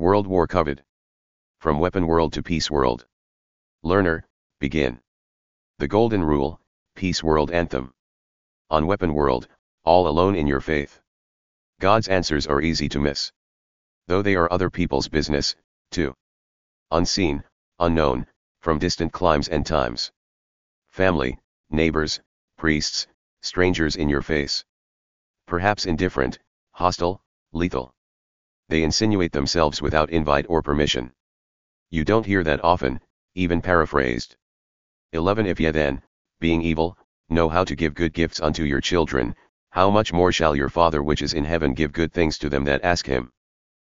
World War Covered. From Weapon World to Peace World. Learner, begin. The Golden Rule, Peace World Anthem. On Weapon World, all alone in your faith. God's answers are easy to miss. Though they are other people's business, too. Unseen, unknown, from distant climes and times. Family, neighbors, priests, strangers in your face. Perhaps indifferent, hostile, lethal. They insinuate themselves without invite or permission. You don't hear that often, even paraphrased. 11 If ye then, being evil, know how to give good gifts unto your children, how much more shall your Father which is in heaven give good things to them that ask him?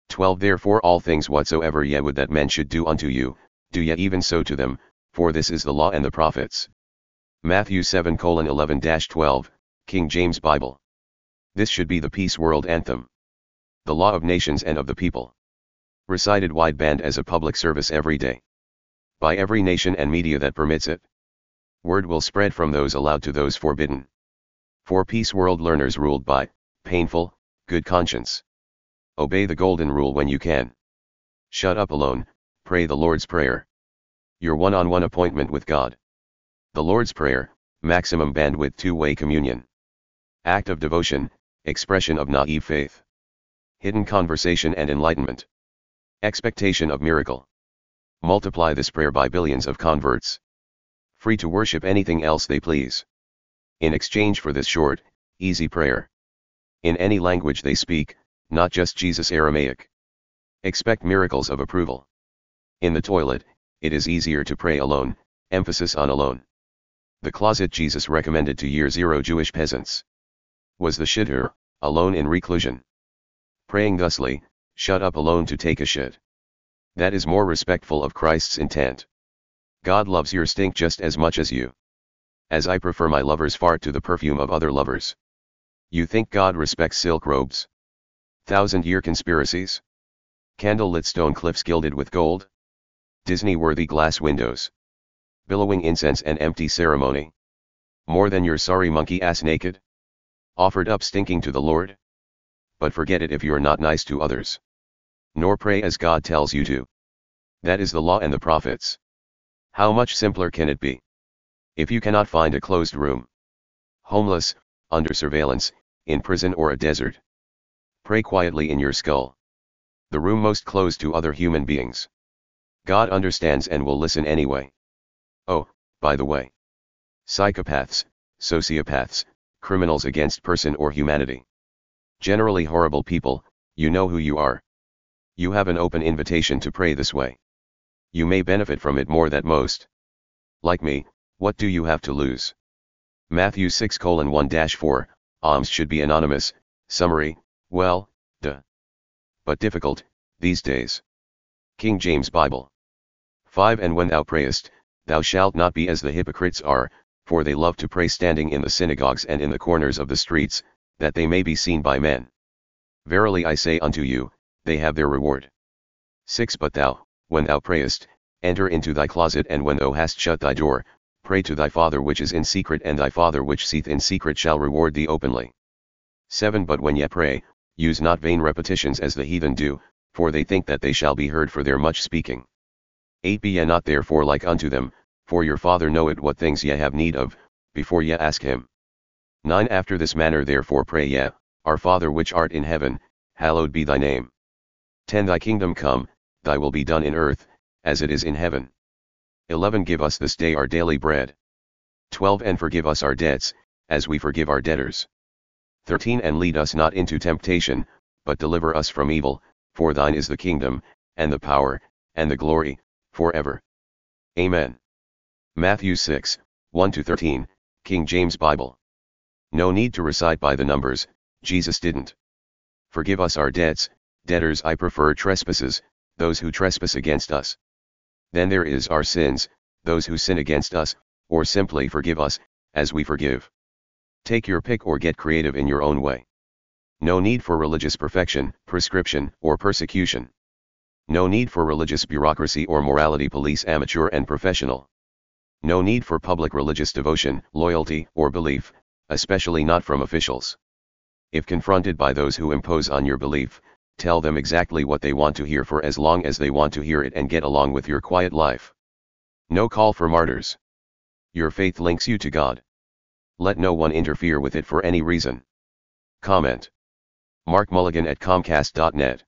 12 Therefore all things whatsoever ye would that men should do unto you, do ye even so to them, for this is the law and the prophets. Matthew 7 11 12, King James Bible. This should be the peace world anthem. The law of nations and of the people. Recited wideband as a public service every day. By every nation and media that permits it. Word will spread from those allowed to those forbidden. For peace world learners ruled by, painful, good conscience. Obey the golden rule when you can. Shut up alone, pray the Lord's Prayer. Your one-on-one appointment with God. The Lord's Prayer, maximum bandwidth two-way communion. Act of devotion, expression of naive faith. Hidden conversation and enlightenment. Expectation of miracle. Multiply this prayer by billions of converts. Free to worship anything else they please. In exchange for this short, easy prayer. In any language they speak, not just Jesus Aramaic. Expect miracles of approval. In the toilet, it is easier to pray alone, emphasis on alone. The closet Jesus recommended to year zero Jewish peasants was the shitter, alone in reclusion. Praying thusly, shut up alone to take a shit. That is more respectful of Christ's intent. God loves your stink just as much as you. As I prefer my lover's fart to the perfume of other lovers. You think God respects silk robes? Thousand year conspiracies? Candlelit stone cliffs gilded with gold? Disney worthy glass windows. Billowing incense and empty ceremony. More than your sorry monkey ass naked? offered up stinking to the Lord? But forget it if you are not nice to others. Nor pray as God tells you to. That is the law and the prophets. How much simpler can it be? If you cannot find a closed room, homeless, under surveillance, in prison or a desert, pray quietly in your skull. The room most closed to other human beings. God understands and will listen anyway. Oh, by the way. Psychopaths, sociopaths, criminals against person or humanity. Generally horrible people, you know who you are. You have an open invitation to pray this way. You may benefit from it more than most. Like me, what do you have to lose? Matthew 6 1 4, alms should be anonymous, summary, well, duh. But difficult, these days. King James Bible. 5 And when thou prayest, thou shalt not be as the hypocrites are, for they love to pray standing in the synagogues and in the corners of the streets, that they may be seen by men. Verily I say unto you, they have their reward. 6 But thou, when thou prayest, enter into thy closet and when thou hast shut thy door, pray to thy Father which is in secret and thy Father which seeth in secret shall reward thee openly. 7 But when ye pray, use not vain repetitions as the heathen do, for they think that they shall be heard for their much speaking. 8 Be ye not therefore like unto them, for your Father knoweth what things ye have need of, before ye ask him. 9 After this manner therefore pray ye, Our Father which art in heaven, hallowed be thy name. 10 Thy kingdom come, thy will be done in earth, as it is in heaven. 11 Give us this day our daily bread. 12 And forgive us our debts, as we forgive our debtors. 13 And lead us not into temptation, but deliver us from evil, for thine is the kingdom, and the power, and the glory, forever. Amen. Matthew 6, 1-13, King James Bible. No need to recite by the numbers, Jesus didn't. Forgive us our debts, debtors I prefer trespasses, those who trespass against us. Then there is our sins, those who sin against us, or simply forgive us, as we forgive. Take your pick or get creative in your own way. No need for religious perfection, prescription, or persecution. No need for religious bureaucracy or morality police amateur and professional. No need for public religious devotion, loyalty, or belief, especially not from officials. If confronted by those who impose on your belief, tell them exactly what they want to hear for as long as they want to hear it and get along with your quiet life. No call for martyrs. Your faith links you to God. Let no one interfere with it for any reason. Comment. Mark Mulligan at Comcast.net